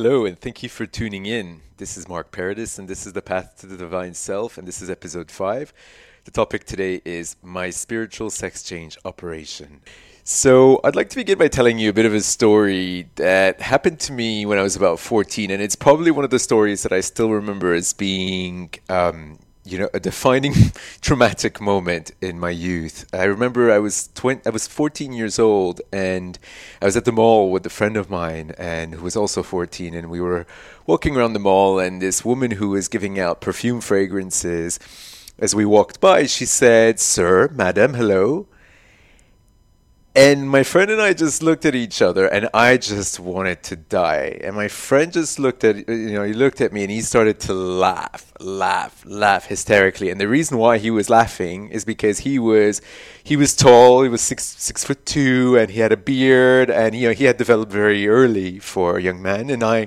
Hello, and thank you for tuning in. This is Mark Paradis, and this is The Path to the Divine Self, and this is episode 5. The topic today is My Spiritual Sex Change Operation. So, I'd like to begin by telling you a bit of a story that happened to me when I was about 14, and it's probably one of the stories that I still remember as being um, you know, a defining traumatic moment in my youth. I remember I was 20, I was 14 years old and I was at the mall with a friend of mine and who was also 14 and we were walking around the mall and this woman who was giving out perfume fragrances as we walked by she said, "Sir, madam, hello." And my friend and I just looked at each other, and I just wanted to die. And my friend just looked at, you know, he looked at me and he started to laugh, laugh, laugh hysterically. And the reason why he was laughing is because he was, he was tall, he was six six foot two, and he had a beard, and you know, he had developed very early for a young man. And I,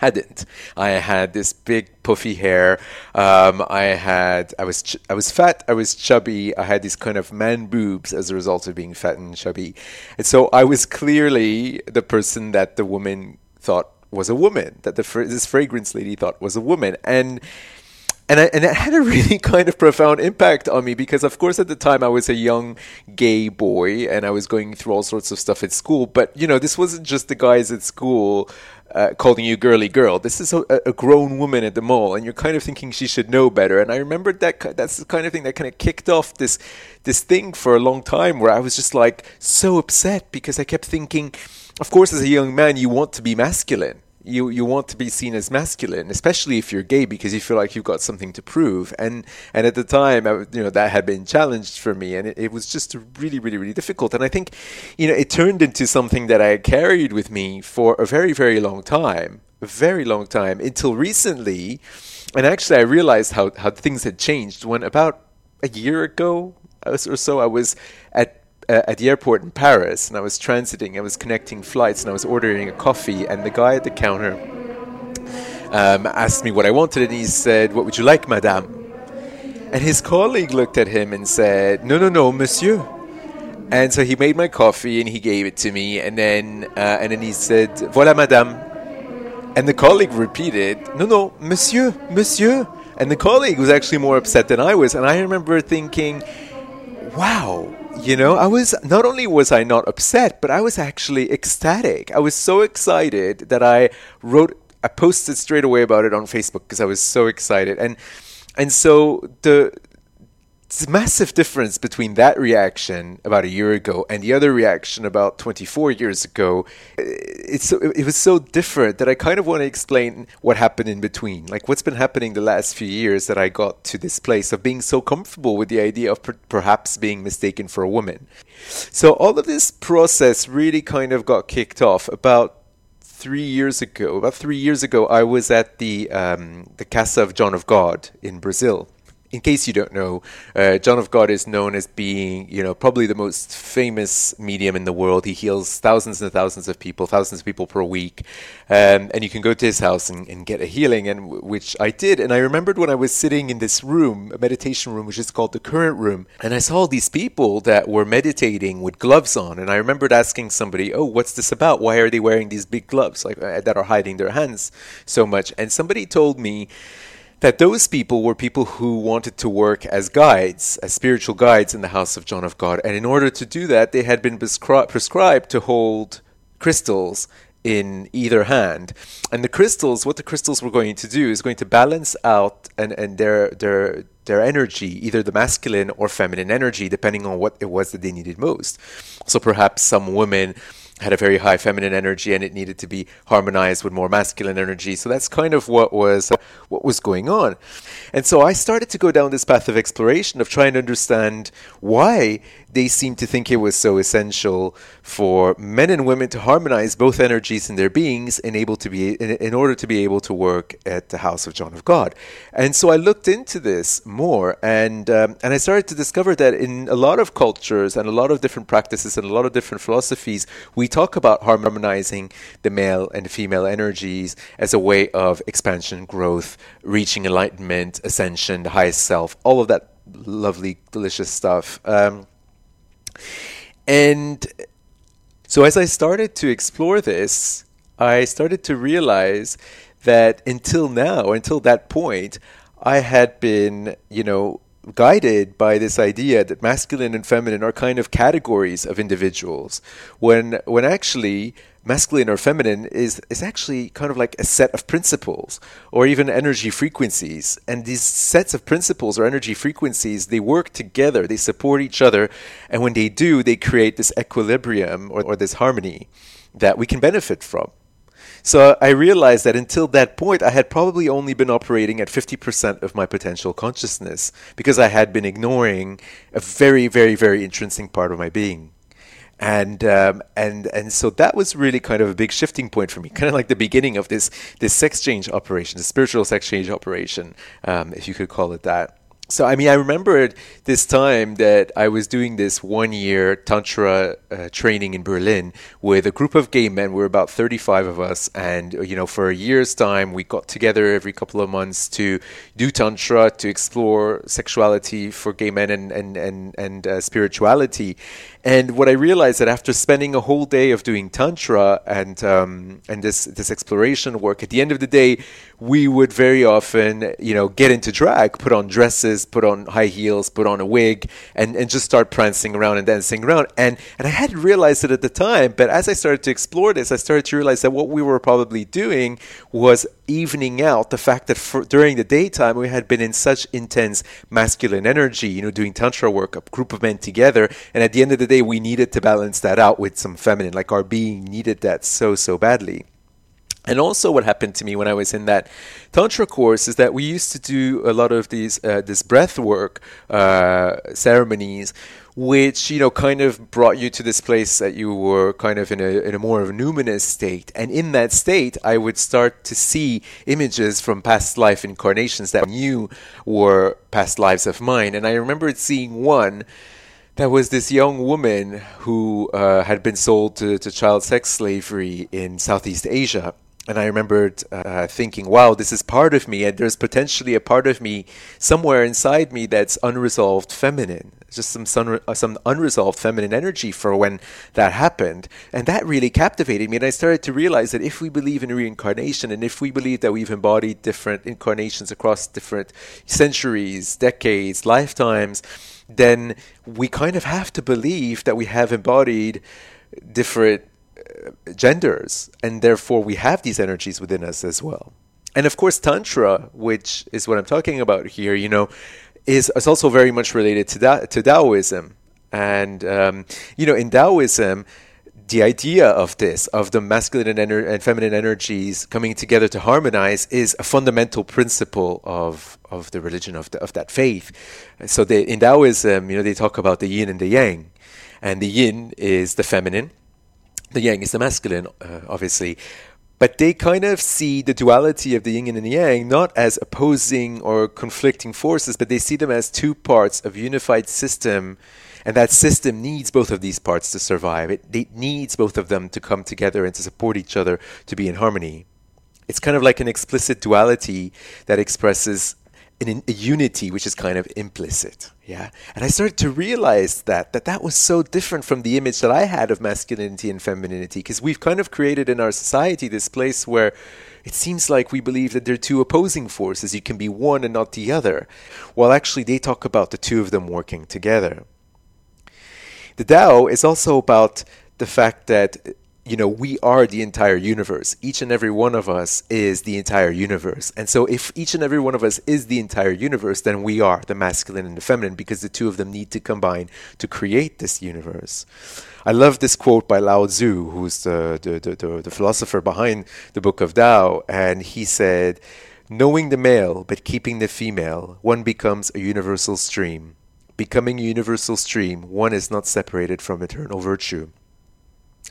hadn't. I had this big puffy hair. Um, I had I was ch- I was fat. I was chubby. I had these kind of man boobs as a result of being fat and chubby, and so I was clearly the person that the woman thought was a woman. That the fr- this fragrance lady thought was a woman, and and I, and it had a really kind of profound impact on me because of course at the time I was a young gay boy and I was going through all sorts of stuff at school. But you know this wasn't just the guys at school uh, calling you girly girl. This is a, a, grown woman at the mall and you're kind of thinking she should know better. And I remember that that's the kind of thing that kind of kicked off this this thing for a long time where I was just like so upset because I kept thinking of course as a young man you want to be masculine you you want to be seen as masculine, especially if you're gay, because you feel like you've got something to prove. And and at the time, I, you know, that had been challenged for me, and it, it, was just really, really, really difficult. And I think, you know, it turned into something that I carried with me for a very, very long time, a very long time until recently. And actually, I realized how how things had changed when about a year ago uh, or so, I was at uh, at the airport in Paris, and I was transiting. I was connecting flights, and I was ordering a coffee, and the guy at the counter um, asked me what I wanted, and he said, "What would you like, madame?" And his colleague looked at him and said, "No, no, no, monsieur." And so he made my coffee and he gave it to me, and then uh, and then he said, "Voilà, madame." And the colleague repeated, "No, no, monsieur, monsieur." And the colleague was actually more upset than I was, and I remember thinking, "Wow." You know, I was not only was I not upset, but I was actually ecstatic. I was so excited that I wrote, I posted straight away about it on Facebook because I was so excited, and and so the massive difference between that reaction about a year ago and the other reaction about 24 years ago. It's it was so different that I kind of want to explain what happened in between, like what's been happening the last few years that I got to this place of being so comfortable with the idea of per- perhaps being mistaken for a woman. So all of this process really kind of got kicked off about three years ago. About three years ago, I was at the um, the Casa of John of God in Brazil in case you don't know, uh, John of God is known as being, you know, probably the most famous medium in the world. He heals thousands and thousands of people, thousands of people per week, um, and you can go to his house and, and get a healing, and which I did. And I remembered when I was sitting in this room, a meditation room, which is called the Current Room, and I saw these people that were meditating with gloves on, and I remembered asking somebody, "Oh, what's this about? Why are they wearing these big gloves like uh, that are hiding their hands so much?" And somebody told me that those people were people who wanted to work as guides, as spiritual guides in the house of John of God. And in order to do that, they had been prescri- prescribed to hold crystals in either hand. And the crystals, what the crystals were going to do is going to balance out and, and their their their energy, either the masculine or feminine energy, depending on what it was that they needed most. So perhaps some women had a very high feminine energy and it needed to be harmonized with more masculine energy. So that's kind of what was uh, what was going on. And so I started to go down this path of exploration of trying to understand why they seemed to think it was so essential for men and women to harmonize both energies in their beings in able to be in, in order to be able to work at the house of John of God. And so I looked into this more and um, and I started to discover that in a lot of cultures and a lot of different practices and a lot of different philosophies we talk about harmonizing the male and female energies as a way of expansion, growth, reaching enlightenment, ascension, the highest self, all of that lovely, delicious stuff. Um, and so as I started to explore this, I started to realize that until now, until that point, I had been, you know, guided by this idea that masculine and feminine are kind of categories of individuals. When when actually masculine or feminine is is actually kind of like a set of principles or even energy frequencies. And these sets of principles or energy frequencies they work together they support each other. And when they do they create this equilibrium or, or this harmony that we can benefit from. So I realized that until that point, I had probably only been operating at 50% of my potential consciousness because I had been ignoring a very, very, very intrinsic part of my being. And um, and and so that was really kind of a big shifting point for me, kind of like the beginning of this this sex change operation, the spiritual sex change operation, um, if you could call it that so I mean, I remember this time that I was doing this one-year tantra uh, training in Berlin with a group of gay men. We were about 35 of us, and you know, for a year's time, we got together every couple of months to do tantra, to explore sexuality for gay men and and and and uh, spirituality. And what I realized that after spending a whole day of doing tantra and um, and this this exploration work, at the end of the day, we would very often, you know, get into drag, put on dresses, put on high heels, put on a wig, and, and just start prancing around and dancing around. And and I hadn't realized it at the time, but as I started to explore this, I started to realize that what we were probably doing was evening out the fact that for, during the daytime we had been in such intense masculine energy, you know, doing tantra work, a group of men together, and at the end of the day we needed to balance that out with some feminine. Like our being needed that so, so badly. And also, what happened to me when I was in that tantra course is that we used to do a lot of these uh, this breath work uh, ceremonies, which you know kind of brought you to this place that you were kind of in a in a more of a numinous state. And in that state, I would start to see images from past life incarnations that I knew were past lives of mine. And I remember seeing one there was this young woman who uh, had been sold to, to, child sex slavery in Southeast Asia. And I remembered uh, thinking, wow, this is part of me, and there's potentially a part of me somewhere inside me that's unresolved feminine. Just some, some, uh, some unresolved feminine energy for when that happened. And that really captivated me. And I started to realize that if we believe in reincarnation, and if we believe that we've embodied different incarnations across different centuries, decades, lifetimes, then we kind of have to believe that we have embodied different genders, and therefore we have these energies within us as well. And of course, Tantra, which is what I'm talking about here, you know, is, is also very much related to, that to Taoism. And, um, you know, in Taoism, the idea of this, of the masculine and, ener- and, feminine energies coming together to harmonize, is a fundamental principle of, of the religion of, the, of that faith. So they, in Taoism, you know, they talk about the yin and the yang, and the yin is the feminine, the yang is the masculine, uh, obviously. But they kind of see the duality of the yin and the yang not as opposing or conflicting forces, but they see them as two parts of unified system and that system needs both of these parts to survive. It, it needs both of them to come together and to support each other to be in harmony. It's kind of like an explicit duality that expresses an, a unity which is kind of implicit. Yeah. And I started to realize that, that that was so different from the image that I had of masculinity and femininity, because we've kind of created in our society this place where it seems like we believe that they're two opposing forces. You can be one and not the other. While actually they talk about the two of them working together. The Tao is also about the fact that you know we are the entire universe. Each and every one of us is the entire universe. And so if each and every one of us is the entire universe, then we are the masculine and the feminine because the two of them need to combine to create this universe. I love this quote by Lao Tzu, who's the, the, the, the philosopher behind the book of Tao, and he said, Knowing the male but keeping the female, one becomes a universal stream becoming a universal stream, one is not separated from eternal virtue.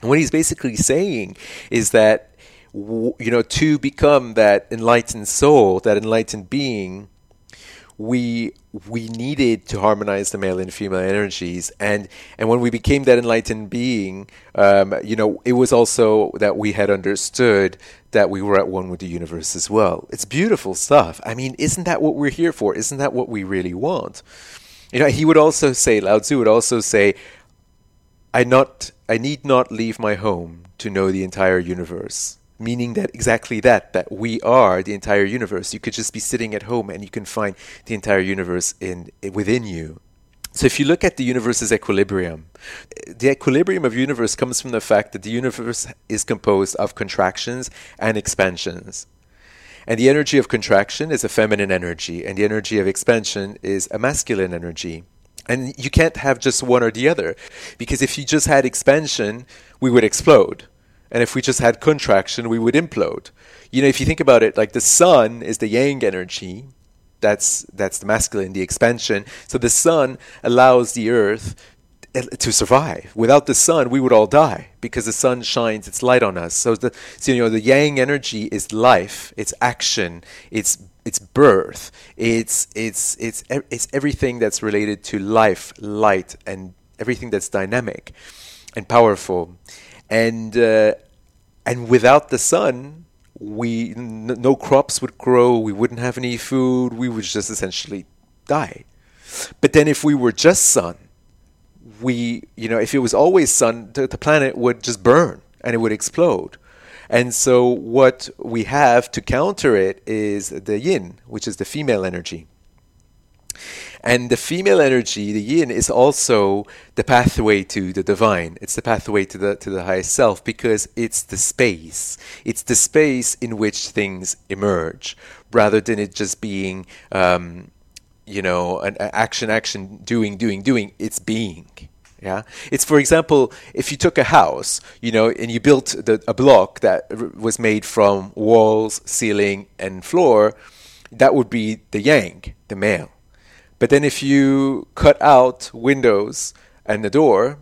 What he's basically saying is that, you know, to become that enlightened soul, that enlightened being, we we needed to harmonize the male and female energies, and and when we became that enlightened being, um, you know, it was also that we had understood that we were at one with the universe as well. It's beautiful stuff. I mean, isn't that what we're here for? Isn't that what we really want? You know, he would also say, Lao Tzu would also say, I not I need not leave my home to know the entire universe. meaning that exactly that that we are the entire universe. You could just be sitting at home and you can find the entire universe in within you. So if you look at the universe's equilibrium the equilibrium of universe comes from the fact that the universe is composed of contractions and expansions. And the energy of contraction is a feminine energy and the energy of expansion is a masculine energy and you can't have just one or the other because if you just had expansion we would explode and if we just had contraction, we would implode. You know, if you think about it, like the sun is the yang energy, that's that's the masculine, the expansion. So the sun allows the earth eh, to survive. Without the sun, we would all die because the sun shines its light on us. So the so, you know the yang energy is life, it's action, it's it's birth, it's it's it's it's everything that's related to life, light, and everything that's dynamic and powerful and uh, and without the sun, we n- no crops would grow. We wouldn't have any food. We would just essentially die. But then, if we were just sun, we you know if it was always sun, the, the planet would just burn and it would explode. And so, what we have to counter it is the yin, which is the female energy. And the female energy, the yin, is also the pathway to the divine. It's the pathway to the to the highest self because it's the space. It's the space in which things emerge, rather than it just being, um, you know, an action, action, doing, doing, doing. It's being. Yeah, it's for example, if you took a house, you know, and you built the, a block that r- was made from walls, ceiling, and floor, that would be the yang, the male. But then if you cut out windows and the door,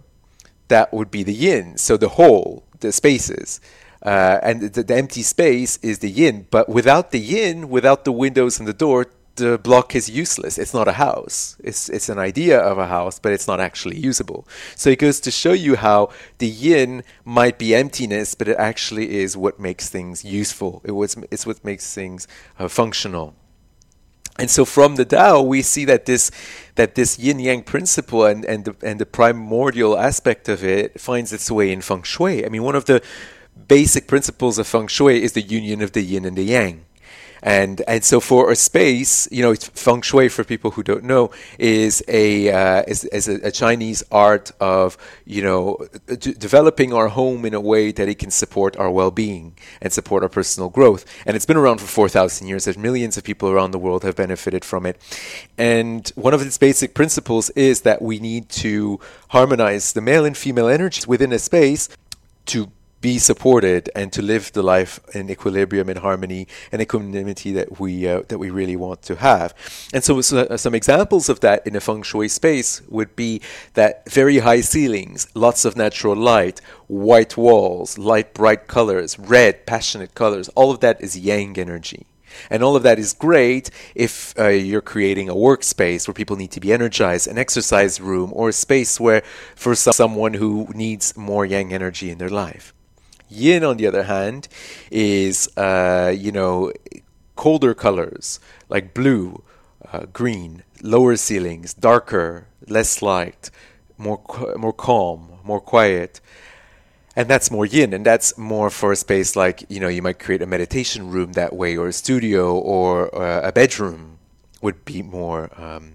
that would be the yin. So the hole, the spaces. Uh, and the, the, empty space is the yin. But without the yin, without the windows and the door, the block is useless. It's not a house. It's, it's an idea of a house, but it's not actually usable. So it goes to show you how the yin might be emptiness, but it actually is what makes things useful. It was, it's what makes things uh, functional. And so from the Tao, we see that this that this yin yang principle and and the, and the primordial aspect of it finds its way in feng shui. I mean, one of the basic principles of feng shui is the union of the yin and the yang. And and so for a space, you know, feng shui for people who don't know is a uh, is, is a, a, Chinese art of you know d- developing our home in a way that it can support our well-being and support our personal growth. And it's been around for four thousand years. That millions of people around the world have benefited from it. And one of its basic principles is that we need to harmonize the male and female energies within a space to be supported and to live the life in equilibrium and harmony and equanimity that we uh, that we really want to have. And so, so, uh, some examples of that in a feng shui space would be that very high ceilings, lots of natural light, white walls, light bright colors, red passionate colors. All of that is yang energy. And all of that is great if uh, you're creating a workspace where people need to be energized, an exercise room, or a space where for some, someone who needs more yang energy in their life. Yin, on the other hand, is uh, you know colder colors like blue, uh, green, lower ceilings, darker, less light, more more calm, more quiet, and that's more yin, and that's more for a space like you know you might create a meditation room that way, or a studio, or uh, a bedroom would be more um,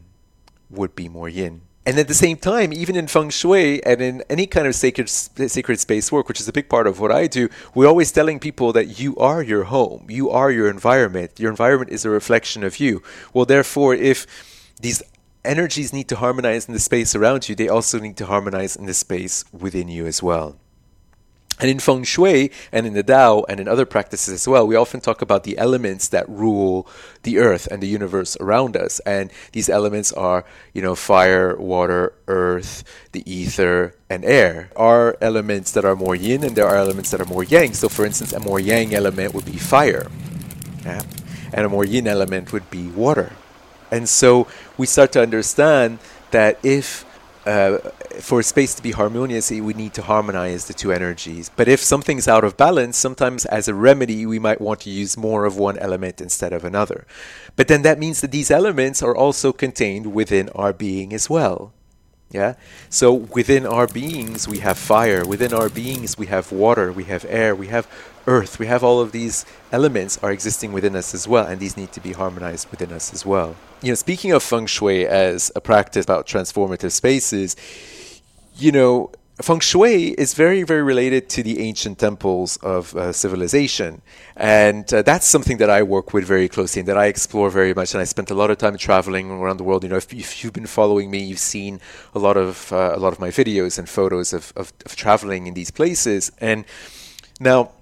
would be more yin. And at the same time, even in feng shui and in any kind of sacred sacred space work, which is a big part of what I do, we're always telling people that you are your home, you are your environment. Your environment is a reflection of you. Well, therefore, if these energies need to harmonize in the space around you, they also need to harmonize in the space within you as well. And in feng shui and in the Tao and in other practices as well, we often talk about the elements that rule the earth and the universe around us. And these elements are, you know, fire, water, earth, the ether, and air. Are elements that are more yin and there are elements that are more yang. So, for instance, a more yang element would be fire, yeah? and a more yin element would be water. And so we start to understand that if uh, for space to be harmonious, we need to harmonize the two energies. But if something's out of balance, sometimes as a remedy, we might want to use more of one element instead of another. But then that means that these elements are also contained within our being as well. Yeah. So within our beings, we have fire. Within our beings, we have water. We have air. We have earth. We have all of these elements are existing within us as well, and these need to be harmonized within us as well. You know, speaking of feng shui as a practice about transformative spaces, you know, feng shui is very, very related to the ancient temples of uh, civilization. And uh, that's something that I work with very closely and that I explore very much. And I spent a lot of time traveling around the world. You know, if, if you've been following me, you've seen a lot of, uh, a lot of my videos and photos of, of, of traveling in these places. And now,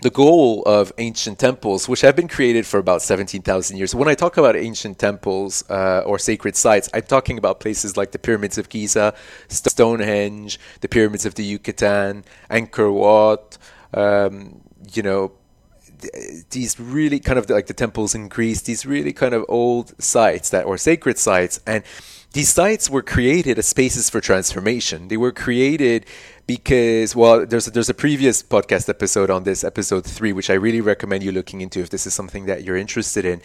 the goal of ancient temples, which have been created for about 17,000 years. When I talk about ancient temples uh, or sacred sites, I'm talking about places like the pyramids of Giza, Stonehenge, the pyramids of the Yucatan, Angkor Wat, um, you know, these really kind of like the temples in Greece, these really kind of old sites that were sacred sites. And these sites were created as spaces for transformation. They were created because well there's a, there's a previous podcast episode on this episode 3 which I really recommend you looking into if this is something that you're interested in.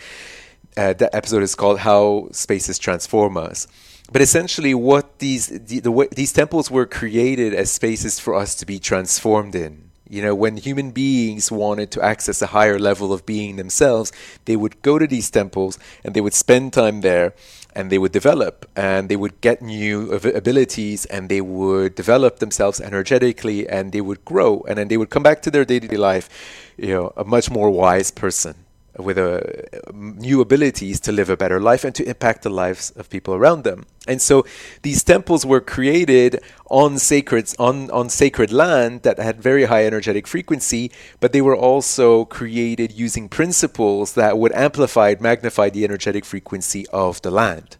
Uh, that episode is called how spaces transform us. But essentially what these the, the these temples were created as spaces for us to be transformed in. You know, when human beings wanted to access a higher level of being themselves, they would go to these temples and they would spend time there and they would develop and they would get new abilities and they would develop themselves energetically and they would grow and then they would come back to their day-to-day life, you know, a much more wise person with a, new abilities to live a better life and to impact the lives of people around them. And so these temples were created on sacred on, on sacred land that had very high energetic frequency, but they were also created using principles that would amplify, magnify the energetic frequency of the land.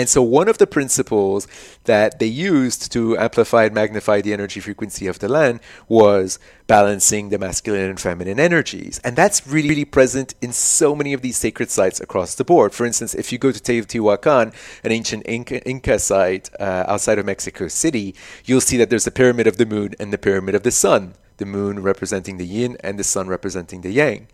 And so, one of the principles that they used to amplify and magnify the energy frequency of the land was balancing the masculine and feminine energies. And that's really, really present in so many of these sacred sites across the board. For instance, if you go to Teotihuacan, an ancient Inca, Inca site uh, outside of Mexico City, you'll see that there's the Pyramid of the Moon and the Pyramid of the Sun the moon representing the yin and the sun representing the yang.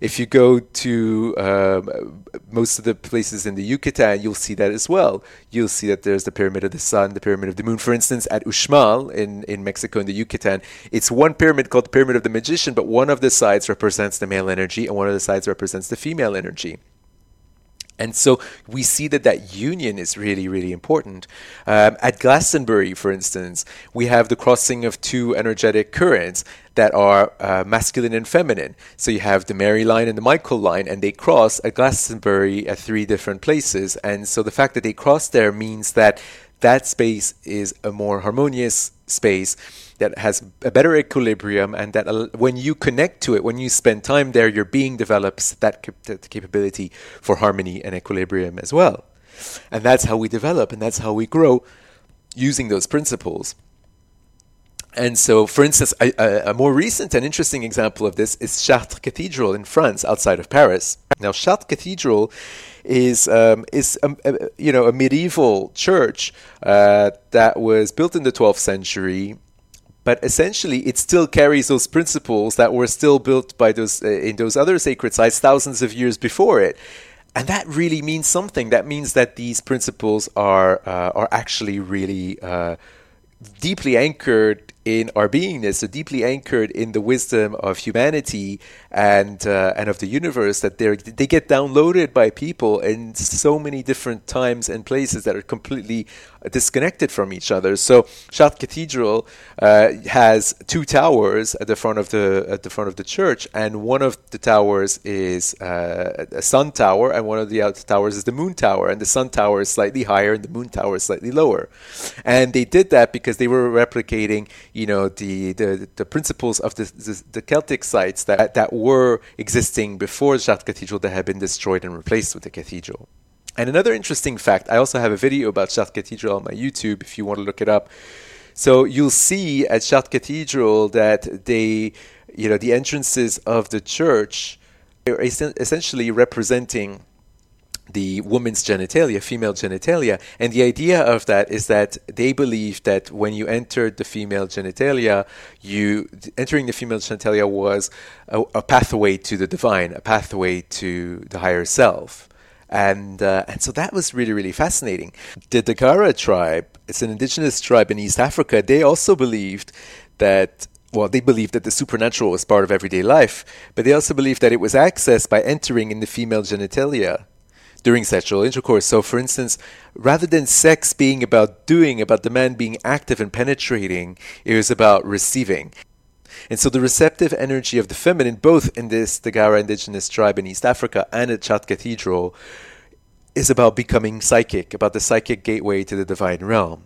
If you go to um, most of the places in the Yucatan, you'll see that as well. You'll see that there's the pyramid of the sun, the pyramid of the moon. For instance, at Uxmal in, in Mexico, in the Yucatan, it's one pyramid called the Pyramid of the Magician, but one of the sides represents the male energy and one of the sides represents the female energy. And so we see that that union is really, really important. Um, at Glastonbury, for instance, we have the crossing of two energetic currents that are uh, masculine and feminine. So you have the Mary line and the Michael line, and they cross at Glastonbury at three different places. And so the fact that they cross there means that that space is a more harmonious space that has a better equilibrium and that uh, when you connect to it when you spend time there your being develops that, that capability for harmony and equilibrium as well and that's how we develop and that's how we grow using those principles and so, for instance, a, a, a, more recent and interesting example of this is Chartres Cathedral in France, outside of Paris. Now, Chartres Cathedral is um, is a, a, you know a medieval church uh, that was built in the 12th century. But essentially, it still carries those principles that were still built by those uh, in those other sacred sites thousands of years before it, and that really means something. That means that these principles are uh, are actually really uh, deeply anchored in our beingness, so deeply anchored in the wisdom of humanity and uh, and of the universe that they they get downloaded by people in so many different times and places that are completely disconnected from each other. So Chartres Cathedral uh, has two towers at the front of the at the front of the church, and one of the towers is uh, a sun tower, and one of the other towers is the moon tower, and the sun tower is slightly higher, and the moon tower is slightly lower. And they did that because they were replicating, you know, the the, the principles of the, the, the Celtic sites that that were existing before Chartres Cathedral that had been destroyed and replaced with the cathedral. And another interesting fact, I also have a video about Chartres Cathedral on my YouTube if you want to look it up. So you'll see at Chartres Cathedral that they, you know, the entrances of the church are essentially representing the woman's genitalia, female genitalia. And the idea of that is that they believe that when you entered the female genitalia, you entering the female genitalia was a, a pathway to the divine, a pathway to the higher self and uh, and so that was really really fascinating. The Dagara tribe It's an indigenous tribe in East Africa. They also believed that well, they believed that the supernatural was part of everyday life, but they also believed that it was accessed by entering in the female genitalia during sexual intercourse. So, for instance, rather than sex being about doing, about the man being active and penetrating, it was about receiving. And so the receptive energy of the feminine, both in this Dagara indigenous tribe in East Africa and at Chartres Cathedral, is about becoming psychic, about the psychic gateway to the divine realm.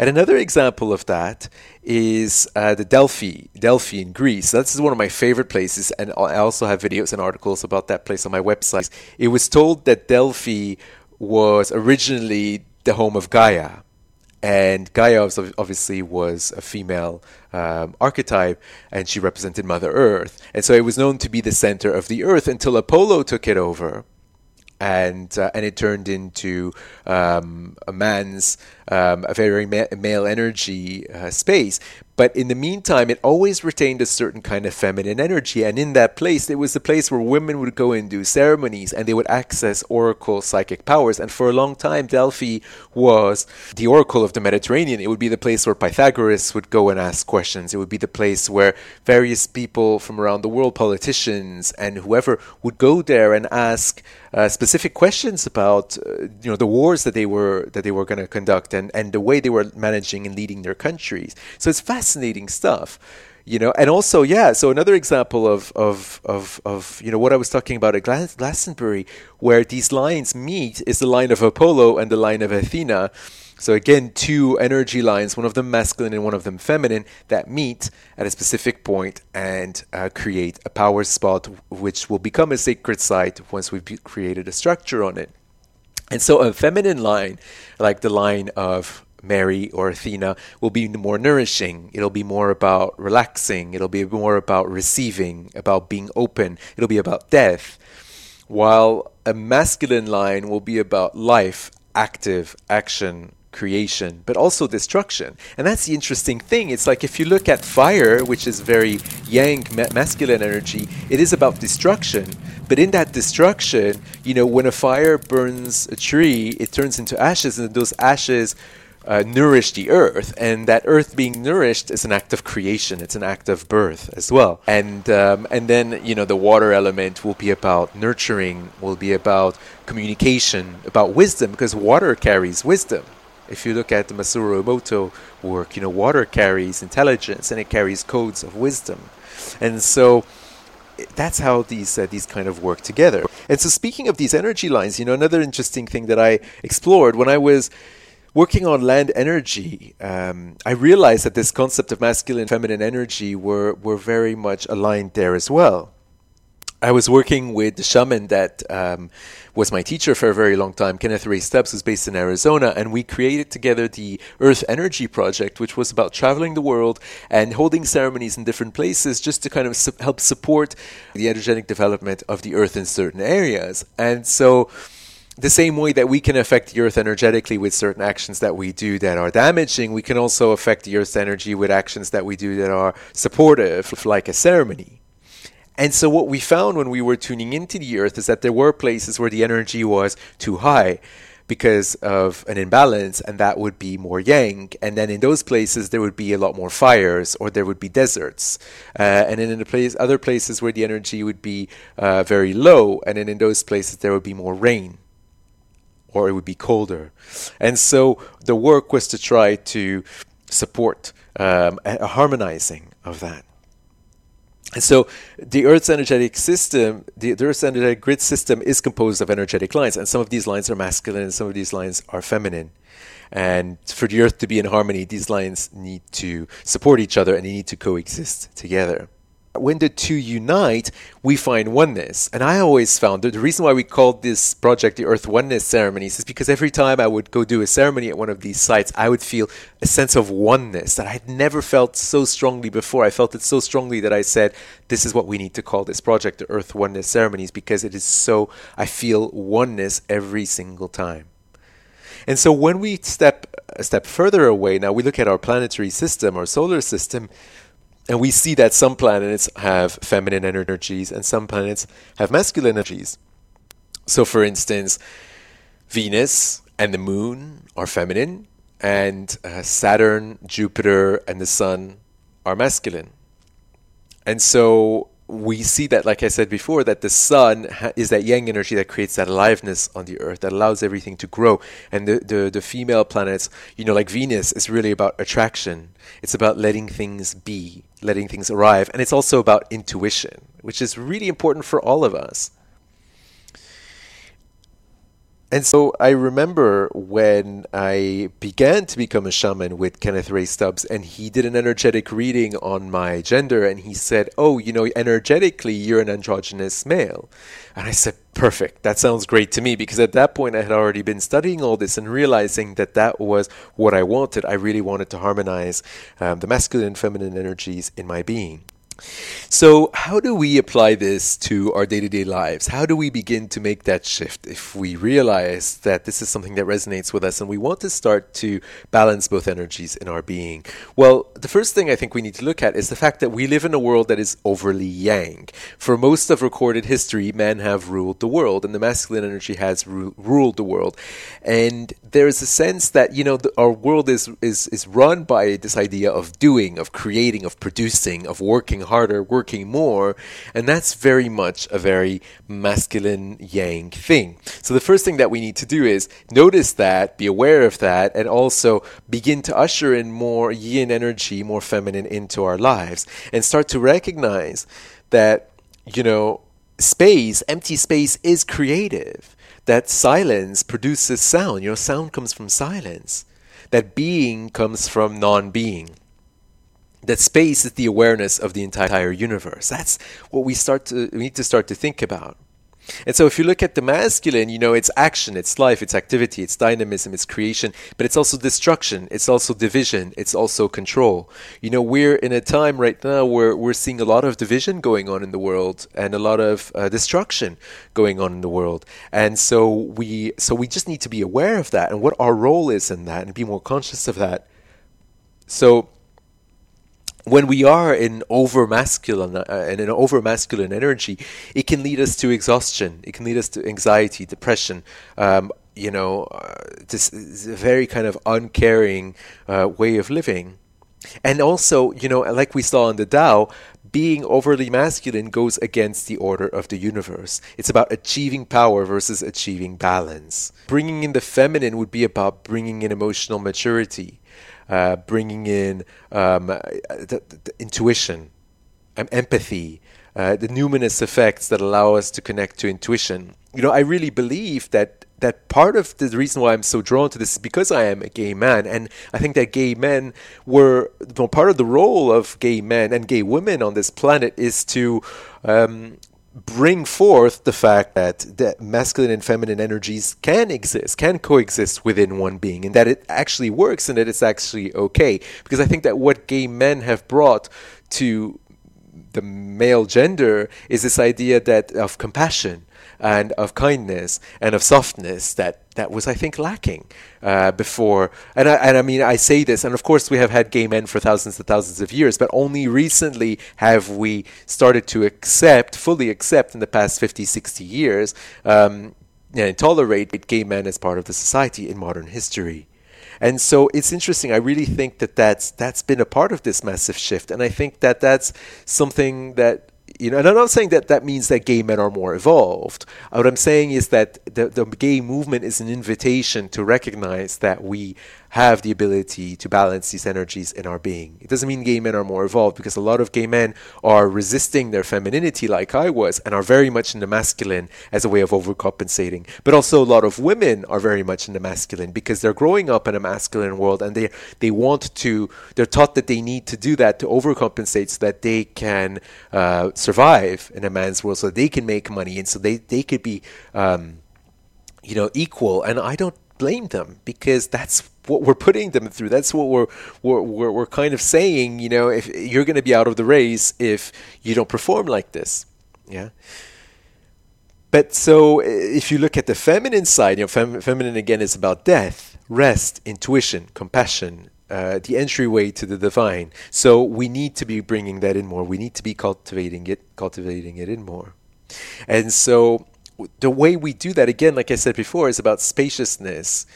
And another example of that is uh, the Delphi, Delphi in Greece. This is one of my favorite places, and I also have videos and articles about that place on my website. It was told that Delphi was originally the home of Gaia, and Gaia obviously was a female um, archetype, and she represented Mother Earth. And so it was known to be the center of the Earth until Apollo took it over and uh, and it turned into um, a man's um, a very ma- male energy uh, space. But in the meantime, it always retained a certain kind of feminine energy, and in that place, it was the place where women would go and do ceremonies, and they would access oracle psychic powers. And for a long time, Delphi was the oracle of the Mediterranean. It would be the place where Pythagoras would go and ask questions. It would be the place where various people from around the world, politicians and whoever, would go there and ask uh, specific questions about uh, you know the wars that they were that they were going to conduct and, and the way they were managing and leading their countries. So it's fascinating stuff. You know, and also, yeah. So another example of of of, of you know what I was talking about at Glastonbury, where these lines meet, is the line of Apollo and the line of Athena, so again, two energy lines, one of them masculine and one of them feminine, that meet at a specific point and uh, create a power spot, which will become a sacred site once we've created a structure on it. And so a feminine line, like the line of Mary or Athena, will be more nourishing. It'll be more about relaxing. It'll be more about receiving, about being open. It'll be about death. While a masculine line will be about life, active, action, creation, but also destruction. And that's the interesting thing. It's like if you look at fire, which is very yang, ma- masculine energy, it is about destruction. But in that destruction, you know, when a fire burns a tree, it turns into ashes, and those ashes uh, nourish the earth, and that earth being nourished is an act of creation. It's an act of birth as well. And um, and then you know the water element will be about nurturing, will be about communication, about wisdom, because water carries wisdom. If you look at the Masaru Emoto work, you know, water carries intelligence and it carries codes of wisdom. And so that's how these uh, these kind of work together. And so speaking of these energy lines, you know, another interesting thing that I explored when I was working on land energy, um, I realized that this concept of masculine and feminine energy were were very much aligned there as well. I was working with the shaman that um, was my teacher for a very long time, Kenneth Ray Stubbs, who's based in Arizona, and we created together the Earth Energy Project, which was about traveling the world and holding ceremonies in different places just to kind of su- help support the energetic development of the Earth in certain areas. And so, the same way that we can affect the earth energetically with certain actions that we do that are damaging, we can also affect the earth's energy with actions that we do that are supportive, like a ceremony. And so what we found when we were tuning into the earth is that there were places where the energy was too high because of an imbalance, and that would be more yang. And then in those places, there would be a lot more fires, or there would be deserts. Uh, and then in the place, other places where the energy would be uh, very low, and then in those places, there would be more rain, or it would be colder. And so the work was to try to support um, a harmonizing of that. And so the Earth's energetic system, the, the, Earth's energetic grid system is composed of energetic lines, and some of these lines are masculine and some of these lines are feminine. And for the Earth to be in harmony, these lines need to support each other and they need to coexist together when the two unite, we find oneness. And I always found that the reason why we called this project the Earth Oneness Ceremonies is because every time I would go do a ceremony at one of these sites, I would feel a sense of oneness that I had never felt so strongly before. I felt it so strongly that I said, this is what we need to call this project the Earth Oneness Ceremonies because it is so, I feel oneness every single time. And so when we step a step further away, now we look at our planetary system, our solar system, and we see that some planets have feminine energies and some planets have masculine energies. So, for instance, Venus and the moon are feminine, and uh, Saturn, Jupiter, and the Sun are masculine. And so we see that, like I said before, that the sun is that yang energy that creates that aliveness on the earth, that allows everything to grow. And the, the, the female planets, you know, like Venus, is really about attraction. It's about letting things be, letting things arrive. And it's also about intuition, which is really important for all of us. And so I remember when I began to become a shaman with Kenneth Ray Stubbs, and he did an energetic reading on my gender, and he said, Oh, you know, energetically, you're an androgynous male. And I said, Perfect. That sounds great to me, because at that point, I had already been studying all this and realizing that that was what I wanted. I really wanted to harmonize um, the masculine and feminine energies in my being. So, how do we apply this to our day to day lives? How do we begin to make that shift if we realize that this is something that resonates with us and we want to start to balance both energies in our being? Well, the first thing I think we need to look at is the fact that we live in a world that is overly yang. For most of recorded history, men have ruled the world and the masculine energy has ru- ruled the world. And there's a sense that, you know, the, our world is, is, is run by this idea of doing, of creating, of producing, of working harder, working more, and that's very much a very masculine yang thing. So the first thing that we need to do is notice that, be aware of that, and also begin to usher in more yin energy, more feminine into our lives, and start to recognize that, you know, space, empty space is creative. That silence produces sound. Your sound comes from silence. That being comes from non being that space is the awareness of the entire universe. That's what we start to we need to start to think about. And so if you look at the masculine, you know, it's action, it's life, it's activity, it's dynamism, it's creation, but it's also destruction, it's also division, it's also control. You know, we're in a time right now where we're seeing a lot of division going on in the world and a lot of uh, destruction going on in the world. And so we so we just need to be aware of that and what our role is in that and be more conscious of that. So when we are in over masculine uh, an over masculine energy, it can lead us to exhaustion. It can lead us to anxiety, depression. Um, you know, uh, this is a very kind of uncaring uh, way of living. And also, you know, like we saw in the Tao, being overly masculine goes against the order of the universe. It's about achieving power versus achieving balance. Bringing in the feminine would be about bringing in emotional maturity uh, bringing in um, the, the intuition, um, empathy, uh, the numinous effects that allow us to connect to intuition. You know, I really believe that that part of the reason why I'm so drawn to this is because I am a gay man, and I think that gay men were part of the role of gay men and gay women on this planet is to um, bring forth the fact that the masculine and feminine energies can exist, can coexist within one being, and that it actually works and that it's actually okay. Because I think that what gay men have brought to the male gender is this idea that of compassion and of kindness and of softness that that was, I think, lacking uh, before. And I, and I mean, I say this, and of course, we have had gay men for thousands and thousands of years, but only recently have we started to accept, fully accept, in the past 50, 60 years, um, and tolerate gay men as part of the society in modern history. And so it's interesting. I really think that that's that's been a part of this massive shift, and I think that that's something that you know, and I'm not saying that that means that gay men are more evolved. What I'm saying is that the, the gay movement is an invitation to recognize that we have the ability to balance these energies in our being. It doesn't mean gay men are more evolved because a lot of gay men are resisting their femininity like I was and are very much in the masculine as a way of overcompensating. But also a lot of women are very much in the masculine because they're growing up in a masculine world and they they want to they're taught that they need to do that to overcompensate so that they can uh, survive in a man's world so they can make money and so they, they could be um, you know equal and I don't blame them because that's what we're putting them through. That's what we're we're we're, we're kind of saying. You know, if you're going to be out of the race if you don't perform like this, yeah. But so if you look at the feminine side, you know, fem- feminine again is about death, rest, intuition, compassion, uh, the entryway to the divine. So we need to be bringing that in more. We need to be cultivating it, cultivating it in more. And so the way we do that, again, like I said before, is about spaciousness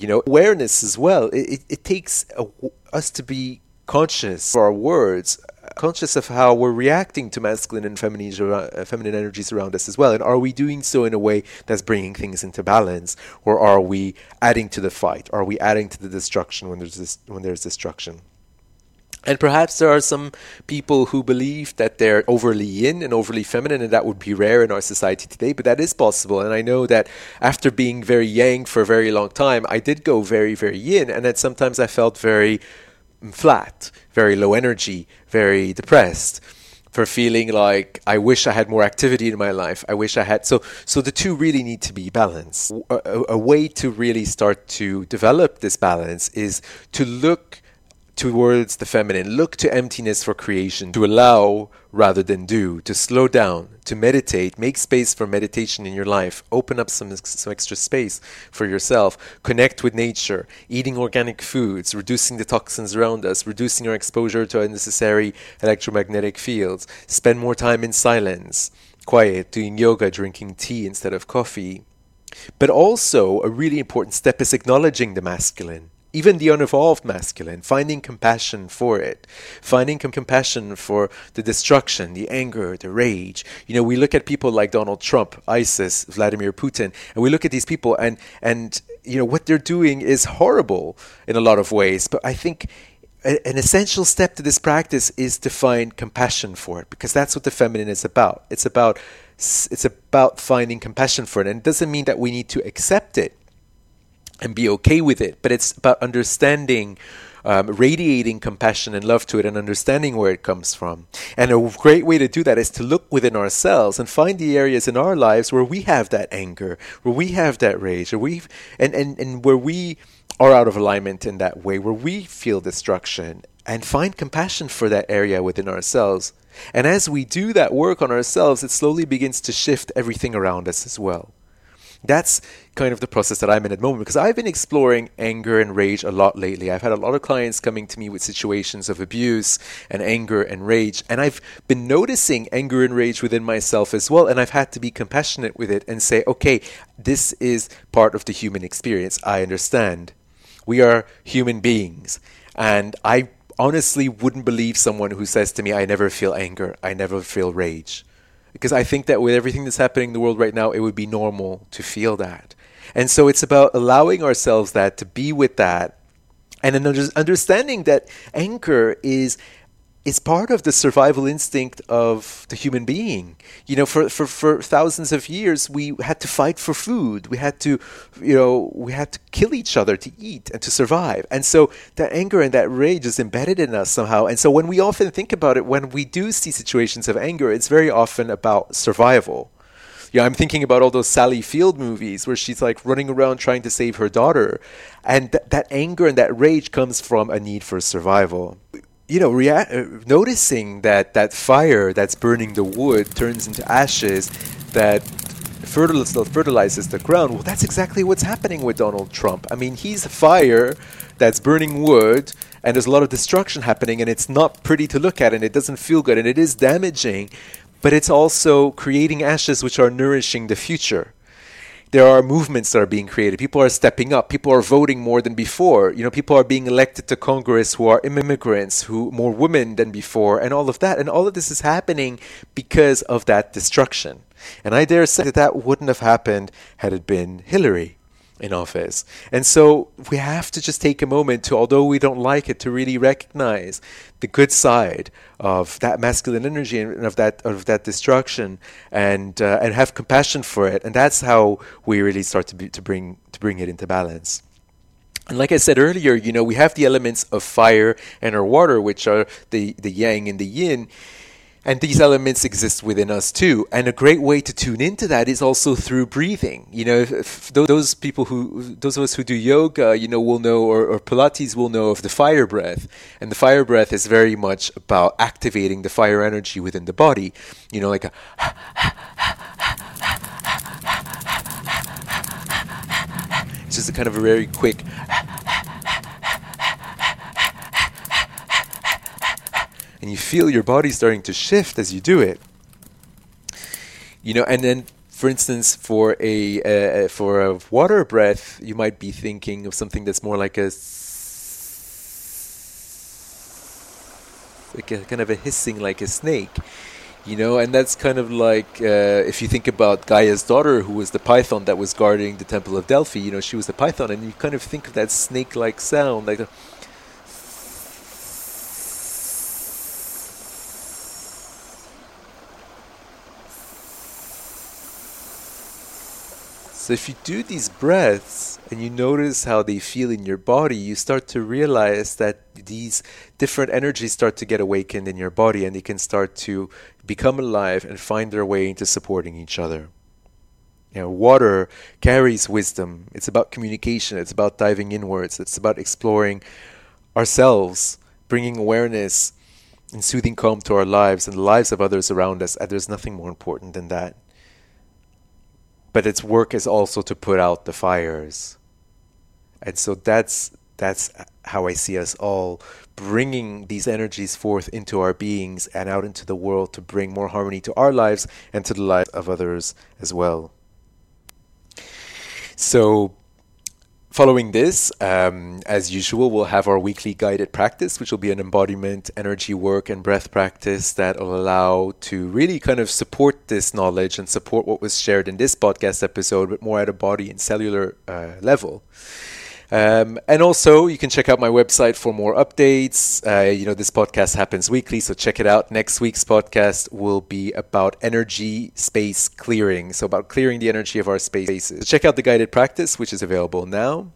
You know, awareness as well. It, it, takes a, us to be conscious of our words, conscious of how we're reacting to masculine and feminine, uh, feminine energies around us as well. And are we doing so in a way that's bringing things into balance, or are we adding to the fight? Are we adding to the destruction when there's this, when there's destruction? And perhaps there are some people who believe that they're overly yin and overly feminine, and that would be rare in our society today, but that is possible. And I know that after being very yang for a very long time, I did go very, very yin, and that sometimes I felt very flat, very low energy, very depressed for feeling like I wish I had more activity in my life. I wish I had so so the two really need to be balanced. A, a, a way to really start to develop this balance is to look towards the feminine. Look to emptiness for creation, to allow rather than do, to slow down, to meditate, make space for meditation in your life, open up some, some extra space for yourself, connect with nature, eating organic foods, reducing the toxins around us, reducing our exposure to unnecessary electromagnetic fields, spend more time in silence, quiet, doing yoga, drinking tea instead of coffee. But also, a really important step is acknowledging the masculine even the unevolved masculine, finding compassion for it, finding com- compassion for the destruction, the anger, the rage. You know, we look at people like Donald Trump, ISIS, Vladimir Putin, and we look at these people and and you know what they're doing is horrible in a lot of ways. But I think a, an essential step to this practice is to find compassion for it because that's what the feminine is about. It's about it's about finding compassion for it, and it doesn't mean that we need to accept it and be okay with it. But it's about understanding, um, radiating compassion and love to it, and understanding where it comes from. And a great way to do that is to look within ourselves and find the areas in our lives where we have that anger, where we have that rage, or we've and, and, and where we are out of alignment in that way, where we feel destruction, and find compassion for that area within ourselves. And as we do that work on ourselves, it slowly begins to shift everything around us as well. That's kind of the process that I'm in at the moment because I've been exploring anger and rage a lot lately. I've had a lot of clients coming to me with situations of abuse and anger and rage, and I've been noticing anger and rage within myself as well. And I've had to be compassionate with it and say, okay, this is part of the human experience. I understand. We are human beings. And I honestly wouldn't believe someone who says to me, I never feel anger, I never feel rage because I think that with everything that's happening in the world right now, it would be normal to feel that. And so it's about allowing ourselves that to be with that and then understanding that anger is is part of the survival instinct of the human being. You know, for, for, for thousands of years, we had to fight for food. We had to, you know, we had to kill each other to eat and to survive. And so that anger and that rage is embedded in us somehow. And so when we often think about it, when we do see situations of anger, it's very often about survival. Yeah, I'm thinking about all those Sally Field movies where she's like running around trying to save her daughter. And th- that anger and that rage comes from a need for survival you know, rea- uh, noticing that that fire that's burning the wood turns into ashes that fertilizes the ground. Well, that's exactly what's happening with Donald Trump. I mean, he's fire that's burning wood, and there's a lot of destruction happening, and it's not pretty to look at, and it doesn't feel good, and it is damaging, but it's also creating ashes which are nourishing the future there are movements that are being created. People are stepping up. People are voting more than before. You know, people are being elected to Congress who are immigrants, who more women than before, and all of that. And all of this is happening because of that destruction. And I dare say that that wouldn't have happened had it been Hillary in office. And so we have to just take a moment to, although we don't like it, to really recognize the good side of that masculine energy and of that of that destruction, and uh, and have compassion for it. And that's how we really start to be, to bring to bring it into balance. And like I said earlier, you know, we have the elements of fire and our water, which are the the yang and the yin and these elements exist within us too. And a great way to tune into that is also through breathing. You know, those people who, those of us who do yoga, you know, will know, or, or Pilates will know of the fire breath. And the fire breath is very much about activating the fire energy within the body. You know, like a, it's just a kind of a very quick you feel your body starting to shift as you do it. You know, and then For instance, for a uh, for a water breath, you might be thinking of something that's more like a like a kind of a hissing like a snake you know and that's kind of like uh, if you think about Gaia's daughter who was the python that was guarding the temple of Delphi you know she was the python and you kind of think of that snake like sound like So if you do these breaths and you notice how they feel in your body, you start to realize that these different energies start to get awakened in your body and they can start to become alive and find their way into supporting each other. You know, water carries wisdom. It's about communication. It's about diving inwards. It's about exploring ourselves, bringing awareness and soothing calm to our lives and the lives of others around us. And there's nothing more important than that but its work is also to put out the fires. And so that's that's how I see us all bringing these energies forth into our beings and out into the world to bring more harmony to our lives and to the lives of others as well. So Following this, um, as usual, we'll have our weekly guided practice, which will be an embodiment, energy work, and breath practice that will allow to really kind of support this knowledge and support what was shared in this podcast episode, but more at a body and cellular uh, level. Um, and also, you can check out my website for more updates. Uh, you know, this podcast happens weekly, so check it out. Next week's podcast will be about energy space clearing, so about clearing the energy of our spaces. So check out the guided practice, which is available now.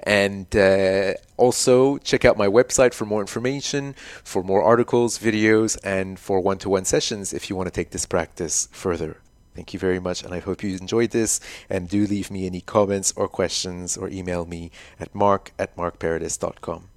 And uh, also check out my website for more information, for more articles, videos, and for one to one sessions if you want to take this practice further. Thank you very much, and I hope you enjoyed this. And do leave me any comments or questions or email me at mark at markparadis.com.